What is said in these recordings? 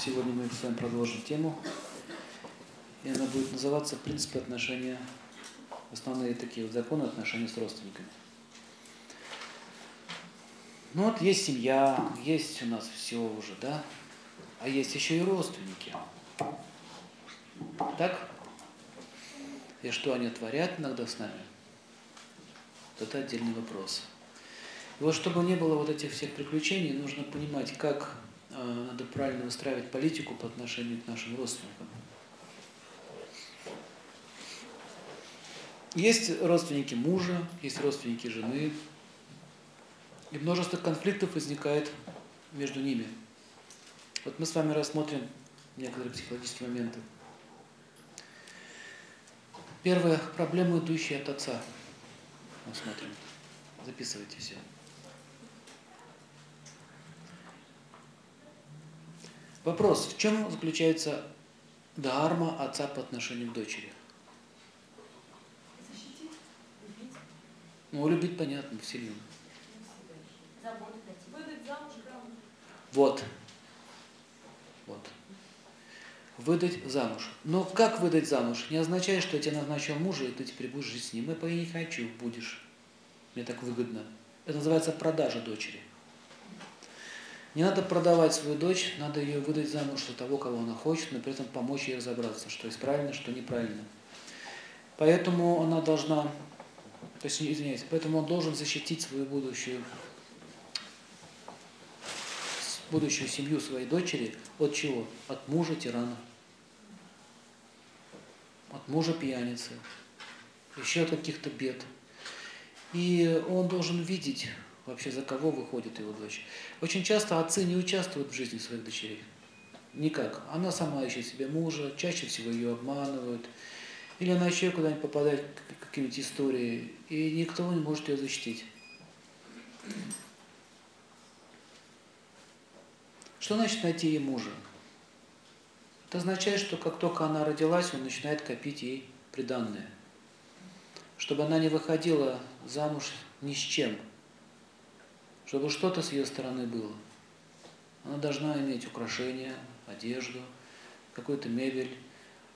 Сегодня мы с вами продолжим тему. И она будет называться «Принципы отношения», основные такие вот законы отношений с родственниками. Ну вот есть семья, есть у нас все уже, да? А есть еще и родственники. Так? И что они творят иногда с нами? Это отдельный вопрос. И вот чтобы не было вот этих всех приключений, нужно понимать, как надо правильно выстраивать политику по отношению к нашим родственникам. Есть родственники мужа, есть родственники жены, и множество конфликтов возникает между ними. Вот мы с вами рассмотрим некоторые психологические моменты. Первая проблема, идущая от отца. Мы смотрим. Записывайте все. Вопрос, в чем заключается дharma отца по отношению к дочери? Защитить, любить, Ну, любить понятно, сильно. Вот. Вот. Выдать замуж. Но как выдать замуж? Не означает, что я тебе назначил мужа, и ты теперь будешь жить с ним. Я не хочу, будешь. Мне так выгодно. Это называется продажа дочери. Не надо продавать свою дочь, надо ее выдать замуж за того, кого она хочет, но при этом помочь ей разобраться, что есть правильно, что неправильно. Поэтому она должна, то есть, извиняюсь, поэтому он должен защитить свою будущую будущую семью своей дочери от чего? От мужа тирана, от мужа пьяницы, еще от каких-то бед. И он должен видеть вообще, за кого выходит его дочь. Очень часто отцы не участвуют в жизни своих дочерей. Никак. Она сама ищет себе мужа, чаще всего ее обманывают. Или она еще куда-нибудь попадает в какие-нибудь истории, и никто не может ее защитить. Что значит найти ей мужа? Это означает, что как только она родилась, он начинает копить ей приданное. Чтобы она не выходила замуж ни с чем. Чтобы что-то с ее стороны было. Она должна иметь украшения, одежду, какую-то мебель.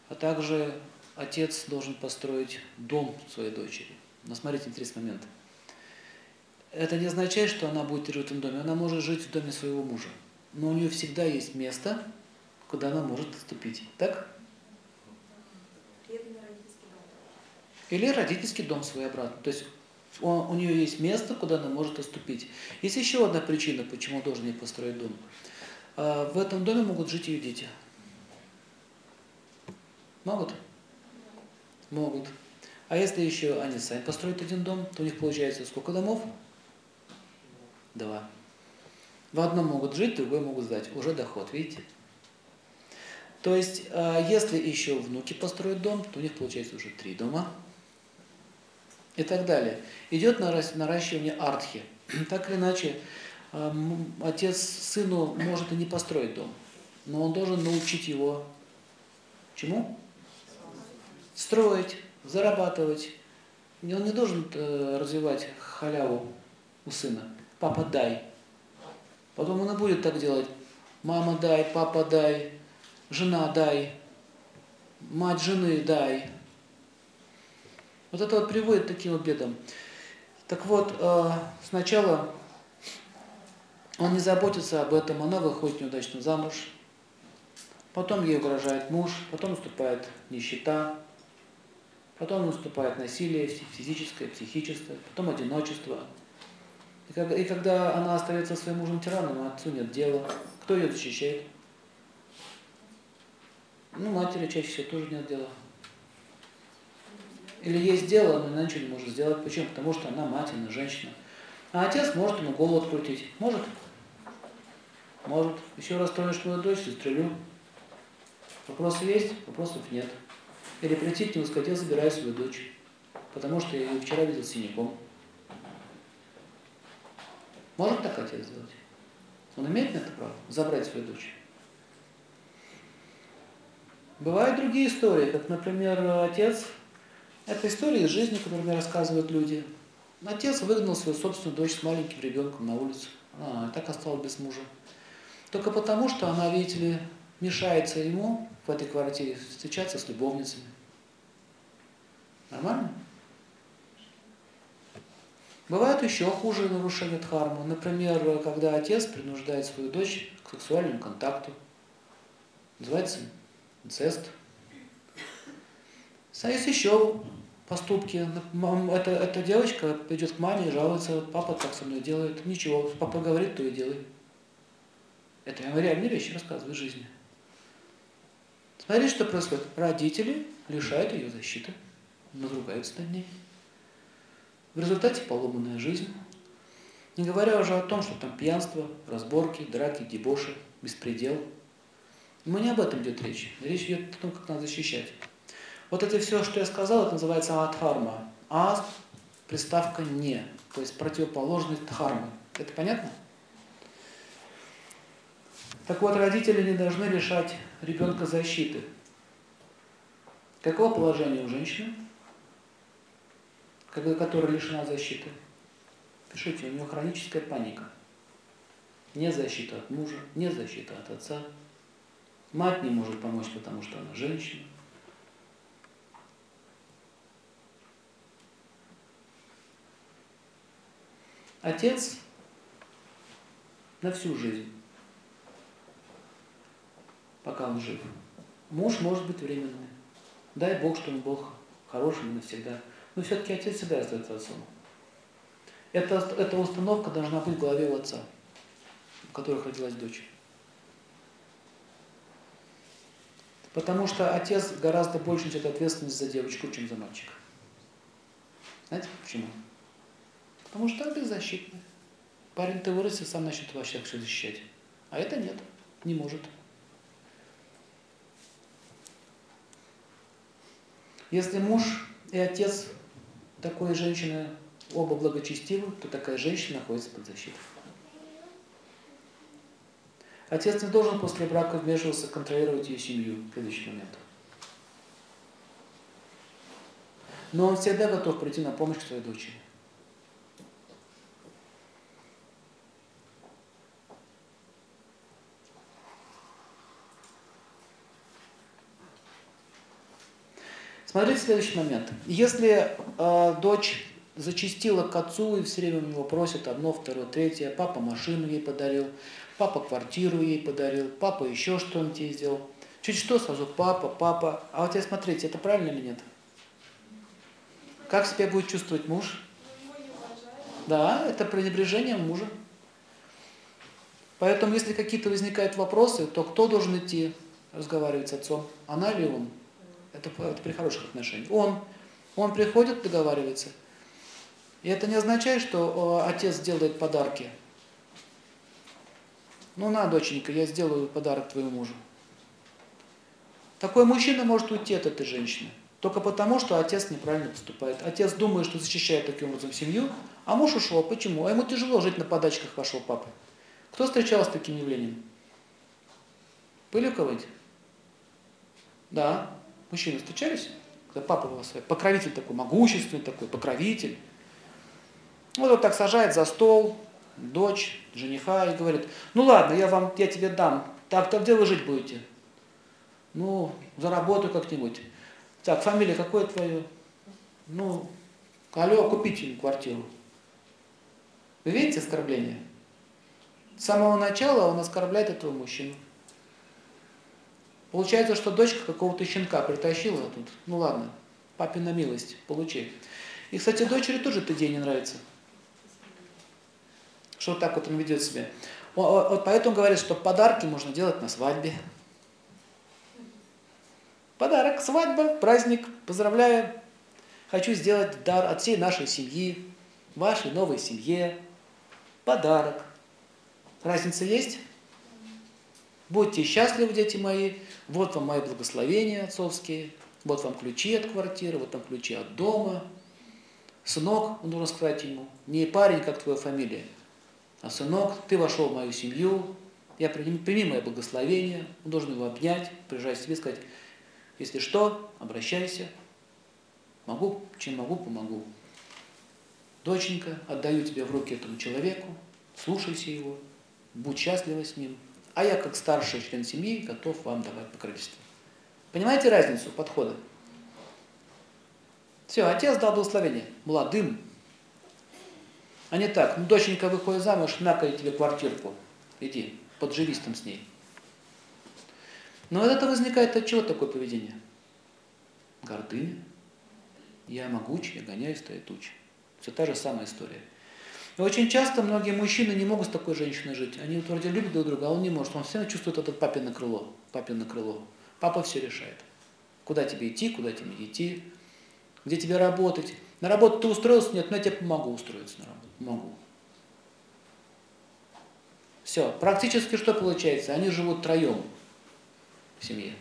А также отец должен построить дом своей дочери. Но смотрите, интересный момент. Это не означает, что она будет жить в этом доме. Она может жить в доме своего мужа но у нее всегда есть место, куда она может отступить. Так? Или родительский дом свой обратно. То есть у нее есть место, куда она может отступить. Есть еще одна причина, почему должен ей построить дом. А, в этом доме могут жить ее дети. Могут? Могут. А если еще они сами построят один дом, то у них получается сколько домов? Два. В одном могут жить, другой могут сдать. Уже доход, видите? То есть, если еще внуки построят дом, то у них получается уже три дома. И так далее. Идет наращивание артхи. Так или иначе, отец сыну может и не построить дом, но он должен научить его чему? Строить, зарабатывать. Он не должен развивать халяву у сына. Папа, дай. Потом он и будет так делать. Мама дай, папа дай, жена дай, мать жены дай. Вот это вот приводит к таким бедам. Так вот, сначала он не заботится об этом, она выходит неудачно замуж, потом ей угрожает муж, потом наступает нищета, потом наступает насилие физическое, психическое, потом одиночество – и когда она остается своим мужем тираном, отцу нет дела. Кто ее защищает? Ну, матери чаще всего тоже нет дела. Или есть дело, но она ничего не может сделать. Почему? Потому что она мать, она женщина. А отец может ему голову открутить. Может? Может. Еще раз тронешь твою дочь, застрелю. Вопросы есть? Вопросов нет. Или прийти к нему сказать, я забираю свою дочь. Потому что я ее вчера видел синяком. Может так отец сделать? Он имеет на это право? Забрать свою дочь? Бывают другие истории, как, например, отец, это история из жизни, которую мне рассказывают люди. Отец выгнал свою собственную дочь с маленьким ребенком на улицу. Она так осталась без мужа. Только потому, что она, видите ли, мешается ему в этой квартире встречаться с любовницами. Нормально? Бывает еще хуже нарушение дхармы. Например, когда отец принуждает свою дочь к сексуальному контакту. Называется инцест. Есть еще поступки. Эта, эта девочка идет к маме и жалуется, папа так со мной делает. Ничего, папа говорит, то и делай. Это я реальные вещи рассказываю из жизни. Смотрите, что происходит. Родители лишают ее защиты, надругаются над ней. В результате поломанная жизнь. Не говоря уже о том, что там пьянство, разборки, драки, дебоши, беспредел. Но не об этом идет речь. Речь идет о том, как надо защищать. Вот это все, что я сказал, это называется адхарма. А приставка не, то есть противоположность дхармы. Это понятно? Так вот, родители не должны лишать ребенка защиты. Какое положение у женщины? которая лишена защиты. Пишите, у нее хроническая паника. Не защита от мужа, не защита от отца. Мать не может помочь, потому что она женщина. Отец на всю жизнь, пока он жив. Муж может быть временный. Дай Бог, что он Бог хороший навсегда. Но все-таки отец всегда остается отцом. Эта, эта установка должна быть в голове у отца, у которых родилась дочь. Потому что отец гораздо больше несет ответственность за девочку, чем за мальчика. Знаете почему? Потому что он беззащитный. Парень-то вырастет, сам начнет вообще все защищать. А это нет, не может. Если муж и отец такой женщины оба благочестивы, то такая женщина находится под защитой. Отец не должен после брака вмешиваться, контролировать ее семью в следующий момент. Но он всегда готов прийти на помощь своей дочери. Смотрите следующий момент. Если э, дочь зачастила к отцу и все время у него просит одно, второе, третье, папа машину ей подарил, папа квартиру ей подарил, папа еще что-нибудь ей сделал. Чуть что, сразу папа, папа. А вот теперь смотрите, это правильно или нет? Как себя будет чувствовать муж? Да, это пренебрежение мужа. Поэтому, если какие-то возникают вопросы, то кто должен идти разговаривать с отцом? Она или он? Это, это при хороших отношениях. Он, он приходит, договаривается. И это не означает, что отец делает подарки. Ну на, доченька, я сделаю подарок твоему мужу. Такой мужчина может уйти от этой женщины. Только потому, что отец неправильно поступает. Отец думает, что защищает таким образом семью, а муж ушел. Почему? А ему тяжело жить на подачках вашего папы. Кто встречался с таким явлением? Были у кого-нибудь? Да. Мужчины встречались? Когда папа у вас покровитель такой, могущественный такой, покровитель. Вот вот так сажает за стол дочь, жениха и говорит, ну ладно, я вам, я тебе дам, так-то где вы жить будете? Ну, заработаю как-нибудь. Так, фамилия какое твое? Ну, алло, купите им квартиру. Вы видите оскорбление? С самого начала он оскорбляет этого мужчину. Получается, что дочка какого-то щенка притащила тут. Ну ладно, папина милость, получи. И, кстати, дочери тоже эта идея не нравится. Что так вот он ведет себя. Вот поэтому говорят, что подарки можно делать на свадьбе. Подарок, свадьба, праздник, поздравляю. Хочу сделать дар от всей нашей семьи, вашей новой семье. Подарок. Разница есть? Будьте счастливы, дети мои. Вот вам мои благословения отцовские. Вот вам ключи от квартиры, вот вам ключи от дома. Сынок, должен сказать ему, не парень, как твоя фамилия, а сынок, ты вошел в мою семью, я прими, прими мое благословение, он должен его обнять, прижать к себе, сказать, если что, обращайся, могу, чем могу, помогу. Доченька, отдаю тебя в руки этому человеку, слушайся его, будь счастлива с ним, а я как старший член семьи готов вам давать покровительство. Понимаете разницу подхода? Все, отец дал благословение молодым, а не так, ну, доченька выходит замуж, накай тебе квартирку, иди, подживись там с ней. Но это возникает от чего такое поведение? Гордыня. Я могучий, я гоняю стоит тучи. Все та же самая история. И очень часто многие мужчины не могут с такой женщиной жить. Они вроде любят друг друга, а он не может. Он все чувствует это папино крыло. Папино крыло. Папа все решает. Куда тебе идти, куда тебе идти, где тебе работать. На работу ты устроился? Нет, но я тебе помогу устроиться на работу. Могу. Все. Практически что получается? Они живут троем в семье.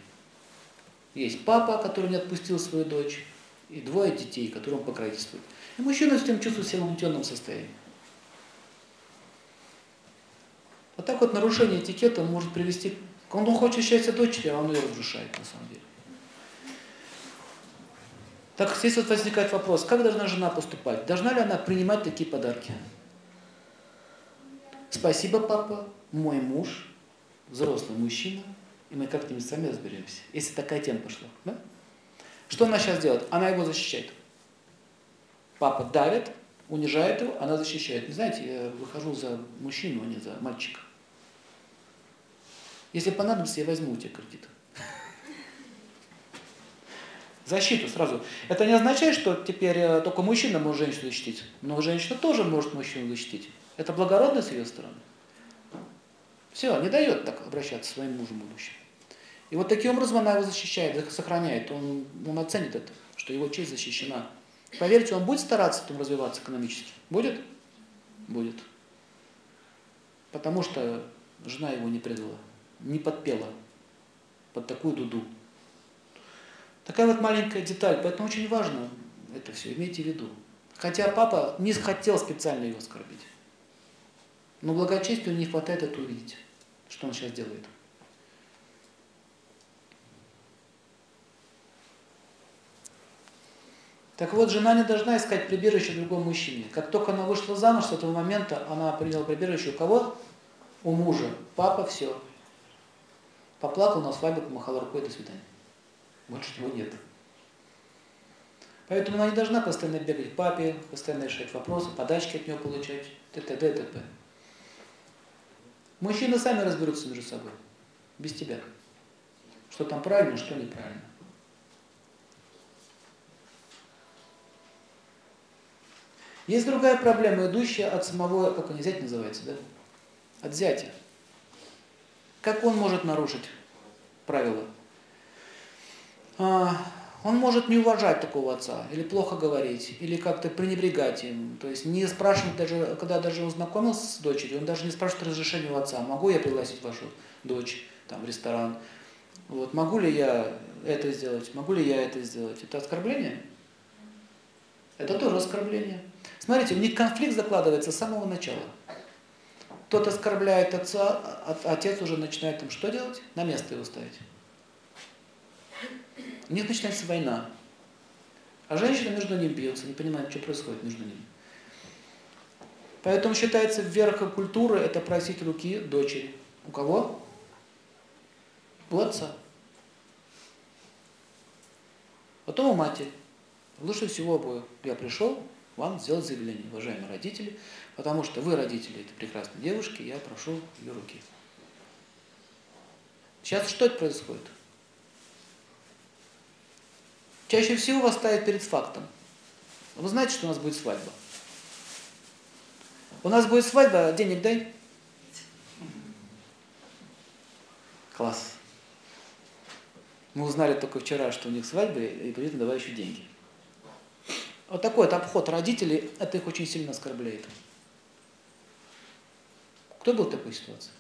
Есть папа, который не отпустил свою дочь, и двое детей, которым покровительствует. И мужчина с тем чувствует себя в угнетенном состоянии. Вот так вот нарушение этикета может привести. Он хочет счастья дочери, а он ее разрушает на самом деле. Так здесь вот возникает вопрос, как должна жена поступать? Должна ли она принимать такие подарки? Спасибо, папа, мой муж, взрослый мужчина, и мы как-нибудь сами разберемся. Если такая тема пошла. Да? Что она сейчас делает? Она его защищает. Папа давит, унижает его, она защищает. Не знаете, я выхожу за мужчину, а не за мальчика. Если понадобится, я возьму у тебя кредит. Защиту сразу. Это не означает, что теперь э, только мужчина может женщину защитить. Но женщина тоже может мужчину защитить. Это благородно с ее стороны. Все, не дает так обращаться своим мужем будущим. И вот таким образом она его защищает, сохраняет. Он, он оценит это, что его честь защищена. Поверьте, он будет стараться там развиваться экономически? Будет? Будет. Потому что жена его не предала, не подпела под такую дуду. Такая вот маленькая деталь, поэтому очень важно это все, имейте в виду. Хотя папа не хотел специально его оскорбить. Но благочестию не хватает это увидеть, что он сейчас делает. Так вот, жена не должна искать прибежище в другом мужчине. Как только она вышла замуж, с этого момента она приняла прибежище у кого? У мужа. Папа, все. Поплакал на свадьбе, помахал рукой, до свидания. Больше чего нет. Поэтому она не должна постоянно бегать к папе, постоянно решать вопросы, подачки от него получать, т.т. т.т. Мужчины сами разберутся между собой, без тебя. Что там правильно, что неправильно. Есть другая проблема, идущая от самого, как он, зять называется, да? От зятя. Как он может нарушить правила? А, он может не уважать такого отца, или плохо говорить, или как-то пренебрегать им. То есть не спрашивать даже, когда даже он знакомился с дочерью, он даже не спрашивает разрешения у отца, могу я пригласить вашу дочь там, в ресторан, вот, могу ли я это сделать, могу ли я это сделать. Это оскорбление? Это тоже оскорбление. Смотрите, у них конфликт закладывается с самого начала. Тот оскорбляет отца, а отец уже начинает там что делать? На место его ставить. У них начинается война. А женщина между ними бьется, не понимает, что происходит между ними. Поэтому считается верхом культуры это просить руки дочери. У кого? У отца. Потом у матери. Лучше всего обоих. Я пришел, вам сделать заявление, уважаемые родители, потому что вы родители этой прекрасной девушки, я прошу ее руки. Сейчас что это происходит? Чаще всего вас ставят перед фактом. Вы знаете, что у нас будет свадьба? У нас будет свадьба, денег дай. Класс. Мы узнали только вчера, что у них свадьба, и при этом давай еще деньги. Вот такой вот обход родителей, это их очень сильно оскорбляет. Кто был в такой ситуации?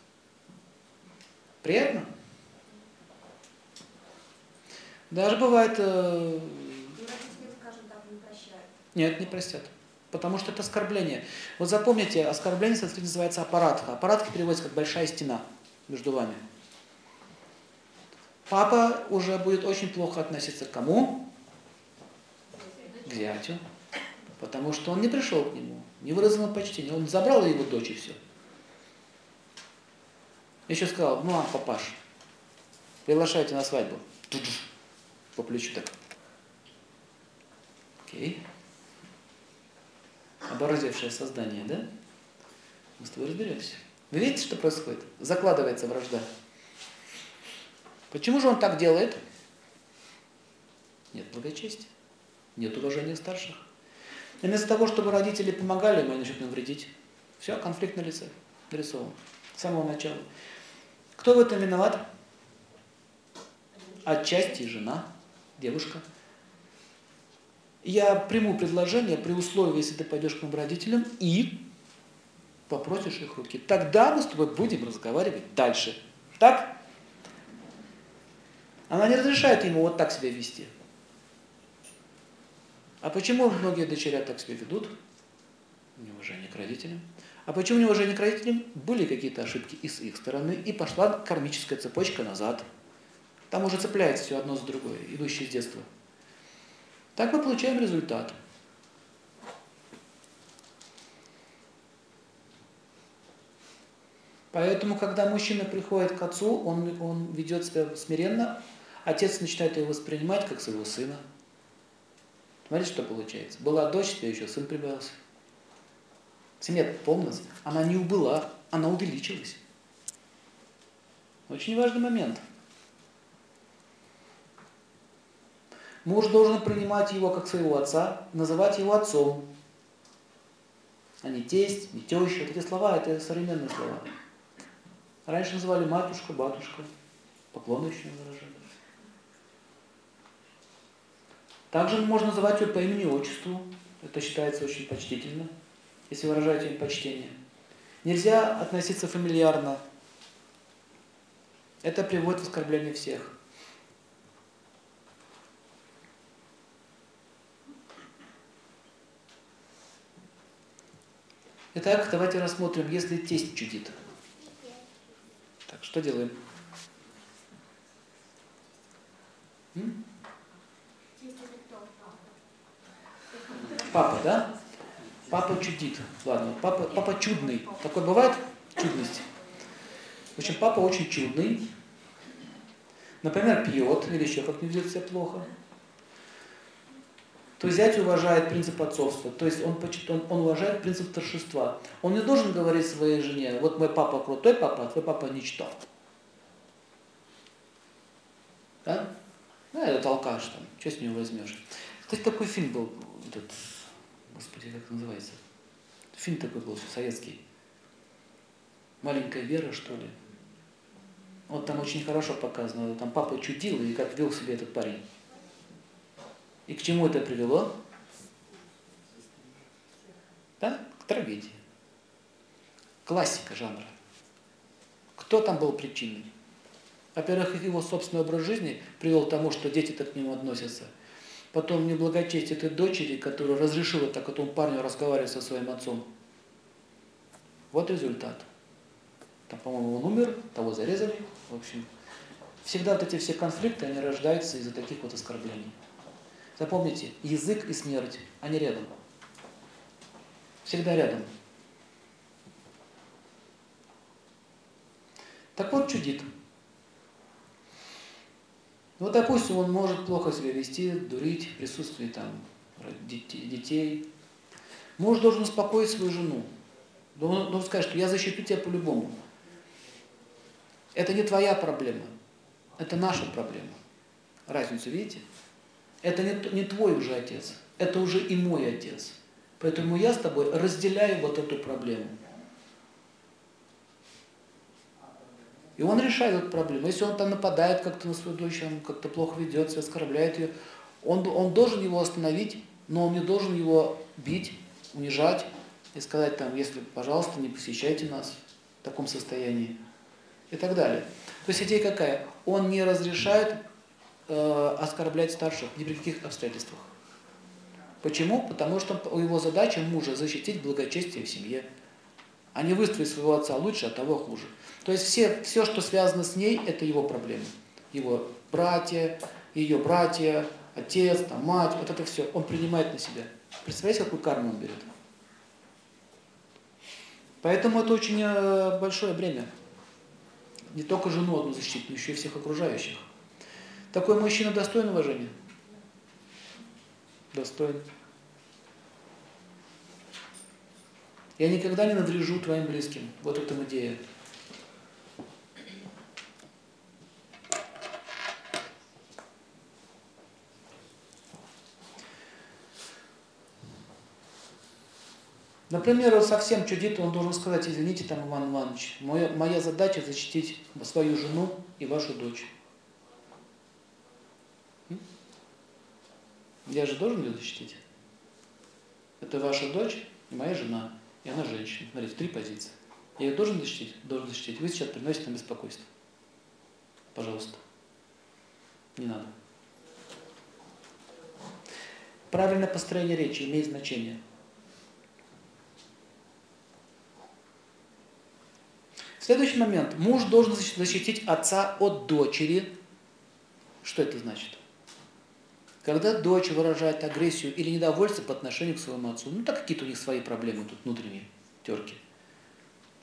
Приятно? Даже бывает... Э... Нет, не простят. Потому что это оскорбление. Вот запомните, оскорбление санскрит называется аппаратха. Аппаратха переводится как большая стена между вами. Папа уже будет очень плохо относиться к кому? Зятю, потому что он не пришел к нему, не выразил ему он забрал его дочь и все. Еще сказал, ну а папаш, приглашайте на свадьбу. По плечу так. Окей. Оборзевшее создание, да? Мы с тобой разберемся. Вы видите, что происходит? Закладывается вражда. Почему же он так делает? Нет благочестия, нет уважения старших. И вместо того, чтобы родители помогали ему, они начнут им вредить. Все, конфликт на лице нарисован. С самого начала. Кто в этом виноват? Отчасти жена, девушка. Я приму предложение при условии, если ты пойдешь к моим родителям и попросишь их руки. Тогда мы с тобой будем разговаривать дальше. Так? Она не разрешает ему вот так себя вести. А почему многие дочеря так себя ведут? Неуважение к родителям. А почему неуважение к родителям? Были какие-то ошибки и с их стороны, и пошла кармическая цепочка назад. Там уже цепляется все одно за другое, идущее с детства. Так мы получаем результат. Поэтому, когда мужчина приходит к отцу, он, он ведет себя смиренно, отец начинает его воспринимать как своего сына. Смотрите, что получается. Была дочь, теперь еще сын прибавился. Семья полностью, она не убыла, она увеличилась. Очень важный момент. Муж должен принимать его как своего отца, называть его отцом, а не тесть, не теща. Эти слова – это современные слова. Раньше называли матушка, батюшка, поклоночное выражение. Также можно называть ее по имени отчеству. Это считается очень почтительно, если выражаете им почтение. Нельзя относиться фамильярно. Это приводит в оскорбление всех. Итак, давайте рассмотрим, если тесть чудит. Так, что делаем? М? Папа, да? Папа чудит. Ладно, папа, папа чудный. Такое бывает? Чудность. В общем, папа очень чудный. Например, пьет или еще как-нибудь ведет себя плохо. То зять уважает принцип отцовства, то есть он, он, он уважает принцип торжества. Он не должен говорить своей жене, вот мой папа крутой папа, а твой папа ничто. Да? Да, этот алкаш там, что с него возьмешь. Кстати, такой фильм был, этот, господи, как называется? Фильм такой был, советский. Маленькая Вера, что ли? Вот там очень хорошо показано, там папа чудил, и как вел себя этот парень. И к чему это привело? Да? К трагедии. Классика жанра. Кто там был причиной? Во-первых, его собственный образ жизни привел к тому, что дети так к нему относятся. Потом неблагочестие этой дочери, которая разрешила так этому парню разговаривать со своим отцом. Вот результат. Там, по-моему, он умер, того зарезали. В общем, всегда вот эти все конфликты, они рождаются из-за таких вот оскорблений. Запомните, язык и смерть, они рядом. Всегда рядом. Так вот чудит. Ну, допустим, он может плохо себя вести, дурить в присутствии там детей. Муж должен успокоить свою жену. Он должен сказать, что я защиту тебя по-любому. Это не твоя проблема, это наша проблема. Разницу видите? Это не, не твой уже отец, это уже и мой отец. Поэтому я с тобой разделяю вот эту проблему. И он решает эту проблему. Если он там нападает как-то на свою дочь, он как-то плохо ведет себя, оскорбляет ее, он, он должен его остановить, но он не должен его бить, унижать и сказать там, если, пожалуйста, не посещайте нас в таком состоянии и так далее. То есть идея какая? Он не разрешает э, оскорблять старших ни при каких обстоятельствах. Почему? Потому что его задача мужа защитить благочестие в семье, а не выстроить своего отца лучше, а того хуже. То есть все, все, что связано с ней, это его проблемы. Его братья, ее братья, отец, там, мать, вот это все он принимает на себя. Представляете, какую карму он берет? Поэтому это очень э, большое бремя. не только жену одну защитить, но еще и всех окружающих. Такой мужчина достоин уважения? Достоин. Я никогда не наврежу твоим близким. Вот в этом идея. Например, он совсем чудит, он должен сказать, извините, там, Иван Иванович, моя, моя задача защитить свою жену и вашу дочь. Я же должен ее защитить. Это ваша дочь и моя жена, и она женщина. Смотрите, три позиции. Я ее должен защитить? Должен защитить. Вы сейчас приносите нам беспокойство. Пожалуйста. Не надо. Правильное построение речи имеет значение. Следующий момент. Муж должен защитить отца от дочери. Что это значит? Когда дочь выражает агрессию или недовольство по отношению к своему отцу, ну так какие-то у них свои проблемы тут внутренние, терки.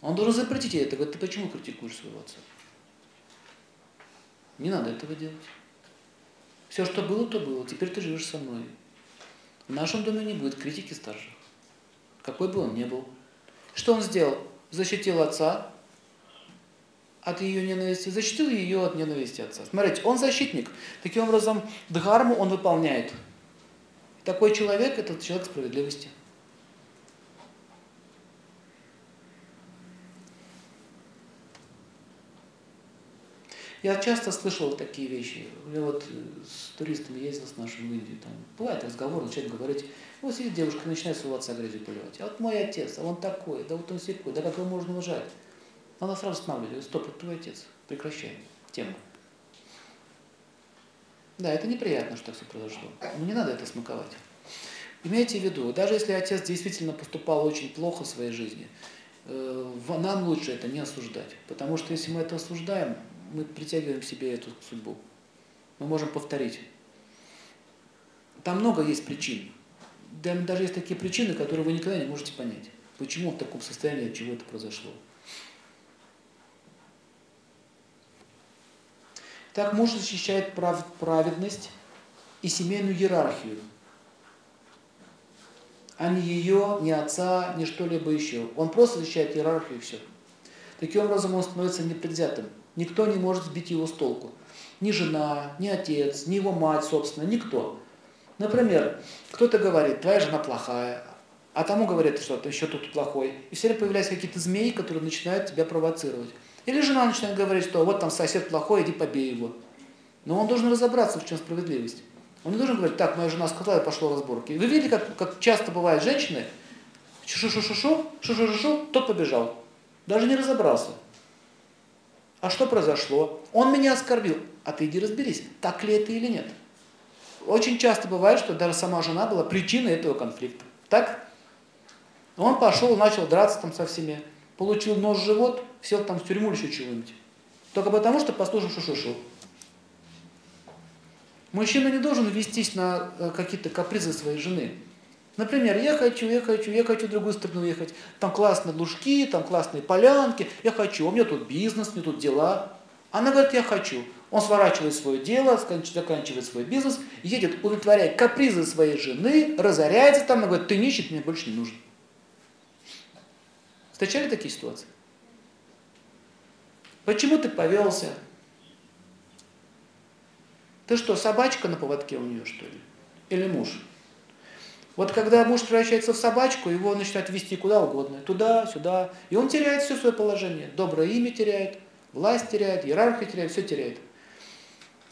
Он должен запретить ей это. Говорит, ты почему критикуешь своего отца? Не надо этого делать. Все, что было, то было. Теперь ты живешь со мной. В нашем доме не будет критики старших. Какой бы он ни был. Что он сделал? Защитил отца, от ее ненависти, защитил ее от ненависти отца. Смотрите, он защитник. Таким образом, дхарму он выполняет. Такой человек – это человек справедливости. Я часто слышал такие вещи. Я вот с туристами ездил с нашим в Индию. Там бывает разговор, начинает говорить, вот сидит девушка, начинает своего отца грязью поливать. А вот мой отец, а он такой, да вот он секой, да как его можно уважать? Она сразу останавливает, стоп, это твой отец, прекращаем тему. Да, это неприятно, что так все произошло, но не надо это смаковать. Имейте в виду, даже если отец действительно поступал очень плохо в своей жизни, э, нам лучше это не осуждать, потому что если мы это осуждаем, мы притягиваем к себе эту судьбу. Мы можем повторить. Там много есть причин. Даже есть такие причины, которые вы никогда не можете понять. Почему в таком состоянии, от чего это произошло. Так муж защищает прав, праведность и семейную иерархию, а не ее, ни отца, ни что-либо еще. Он просто защищает иерархию и все. Таким образом он становится непредвзятым. Никто не может сбить его с толку. Ни жена, ни отец, ни его мать, собственно, никто. Например, кто-то говорит, твоя жена плохая, а тому говорят, что ты еще тут плохой. И все время появляются какие-то змеи, которые начинают тебя провоцировать. Или жена начинает говорить, что вот там сосед плохой, иди побей его. Но он должен разобраться, в чем справедливость. Он не должен говорить, так, моя жена сказала, я пошел разборки. Вы видели, как, как часто бывают женщины, шу-шу-шу-шу, шу-шу-шу-шу, тот побежал. Даже не разобрался. А что произошло? Он меня оскорбил. А ты иди разберись, так ли это или нет. Очень часто бывает, что даже сама жена была причиной этого конфликта. Так? Он пошел, начал драться там со всеми, получил нож в живот, сел там в тюрьму или еще чего-нибудь. Только потому, что послушал шу-шу-шу. Мужчина не должен вестись на э, какие-то капризы своей жены. Например, я хочу, я хочу, я хочу в другую страну ехать. Там классные лужки, там классные полянки. Я хочу, у меня тут бизнес, у меня тут дела. Она говорит, я хочу. Он сворачивает свое дело, заканчивает свой бизнес, едет, удовлетворяет капризы своей жены, разоряется там, она говорит, ты нищий, ты мне больше не нужен. Встречали такие ситуации? Почему ты повелся? Ты что, собачка на поводке у нее, что ли? Или муж? Вот когда муж превращается в собачку, его начинают вести куда угодно, туда, сюда, и он теряет все свое положение. Доброе имя теряет, власть теряет, иерархию теряет, все теряет.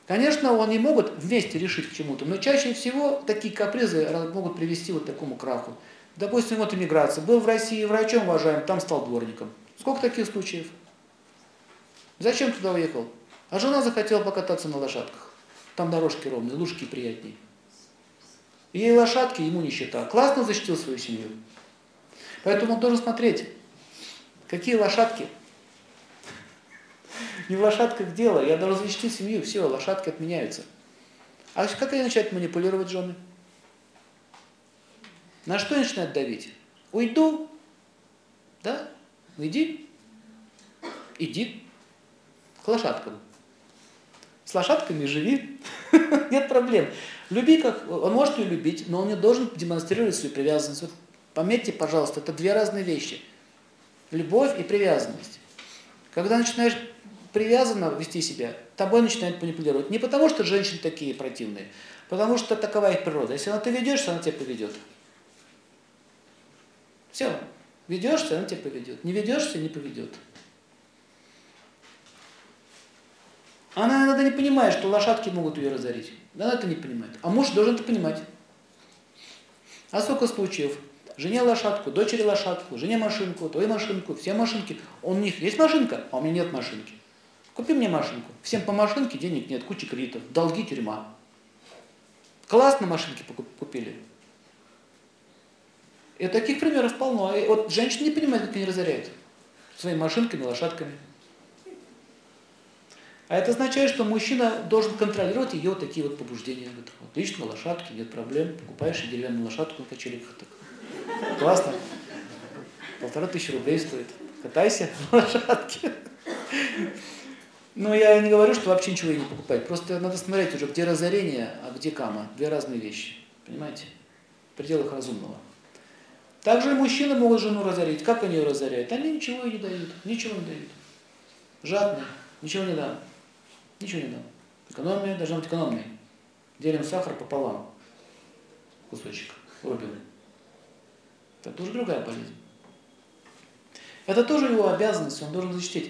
Конечно, они могут вместе решить к чему-то, но чаще всего такие капризы могут привести вот к такому краху. Допустим, вот иммиграция. Был в России врачом, уважаем, там стал дворником. Сколько таких случаев? Зачем туда уехал? А жена захотела покататься на лошадках. Там дорожки ровные, лужки приятнее. Ей лошадки, ему нищета. Классно защитил свою семью. Поэтому он должен смотреть, какие лошадки. Не в лошадках дело, я должен защитить семью, все, лошадки отменяются. А как они начинают манипулировать жены? На что они начинают давить? Уйду, да? Иди, иди, к лошадкам. С лошадками живи, нет проблем. Люби как, он может ее любить, но он не должен демонстрировать свою привязанность. Вот пометьте, пожалуйста, это две разные вещи. Любовь и привязанность. Когда начинаешь привязанно вести себя, тобой начинают манипулировать. Не потому, что женщины такие противные, потому что такова их природа. Если она ты ведешься, она тебя поведет. Все. Ведешься, она тебя поведет. Не ведешься, не поведет. Она иногда не понимает, что лошадки могут ее разорить. Она это не понимает. А муж должен это понимать. А сколько случаев? Жене лошадку, дочери лошадку, жене машинку, той машинку, все машинки. У них есть машинка, а у меня нет машинки. Купи мне машинку. Всем по машинке денег нет, куча кредитов, долги, тюрьма. Классно машинки купили. И таких примеров полно. И вот женщины не понимают, как они разоряют своими машинками, лошадками. А это означает, что мужчина должен контролировать ее вот такие вот побуждения. Говорит, отлично, лошадки, нет проблем. Покупаешь деревянную лошадку на качеликах. Так. Классно. Полтора тысячи рублей стоит. Катайся на лошадке. Но я не говорю, что вообще ничего и не покупать. Просто надо смотреть уже, где разорение, а где кама. Две разные вещи. Понимаете? В пределах разумного. Также и мужчины могут жену разорить. Как они ее разоряют? Они ничего и не дают. Ничего не дают. Жадные. Ничего не дам. Ничего не дам. Экономия должна быть экономной. Делим сахар пополам. Кусочек. Рубим. Это тоже другая болезнь. Это тоже его обязанность, он должен защитить.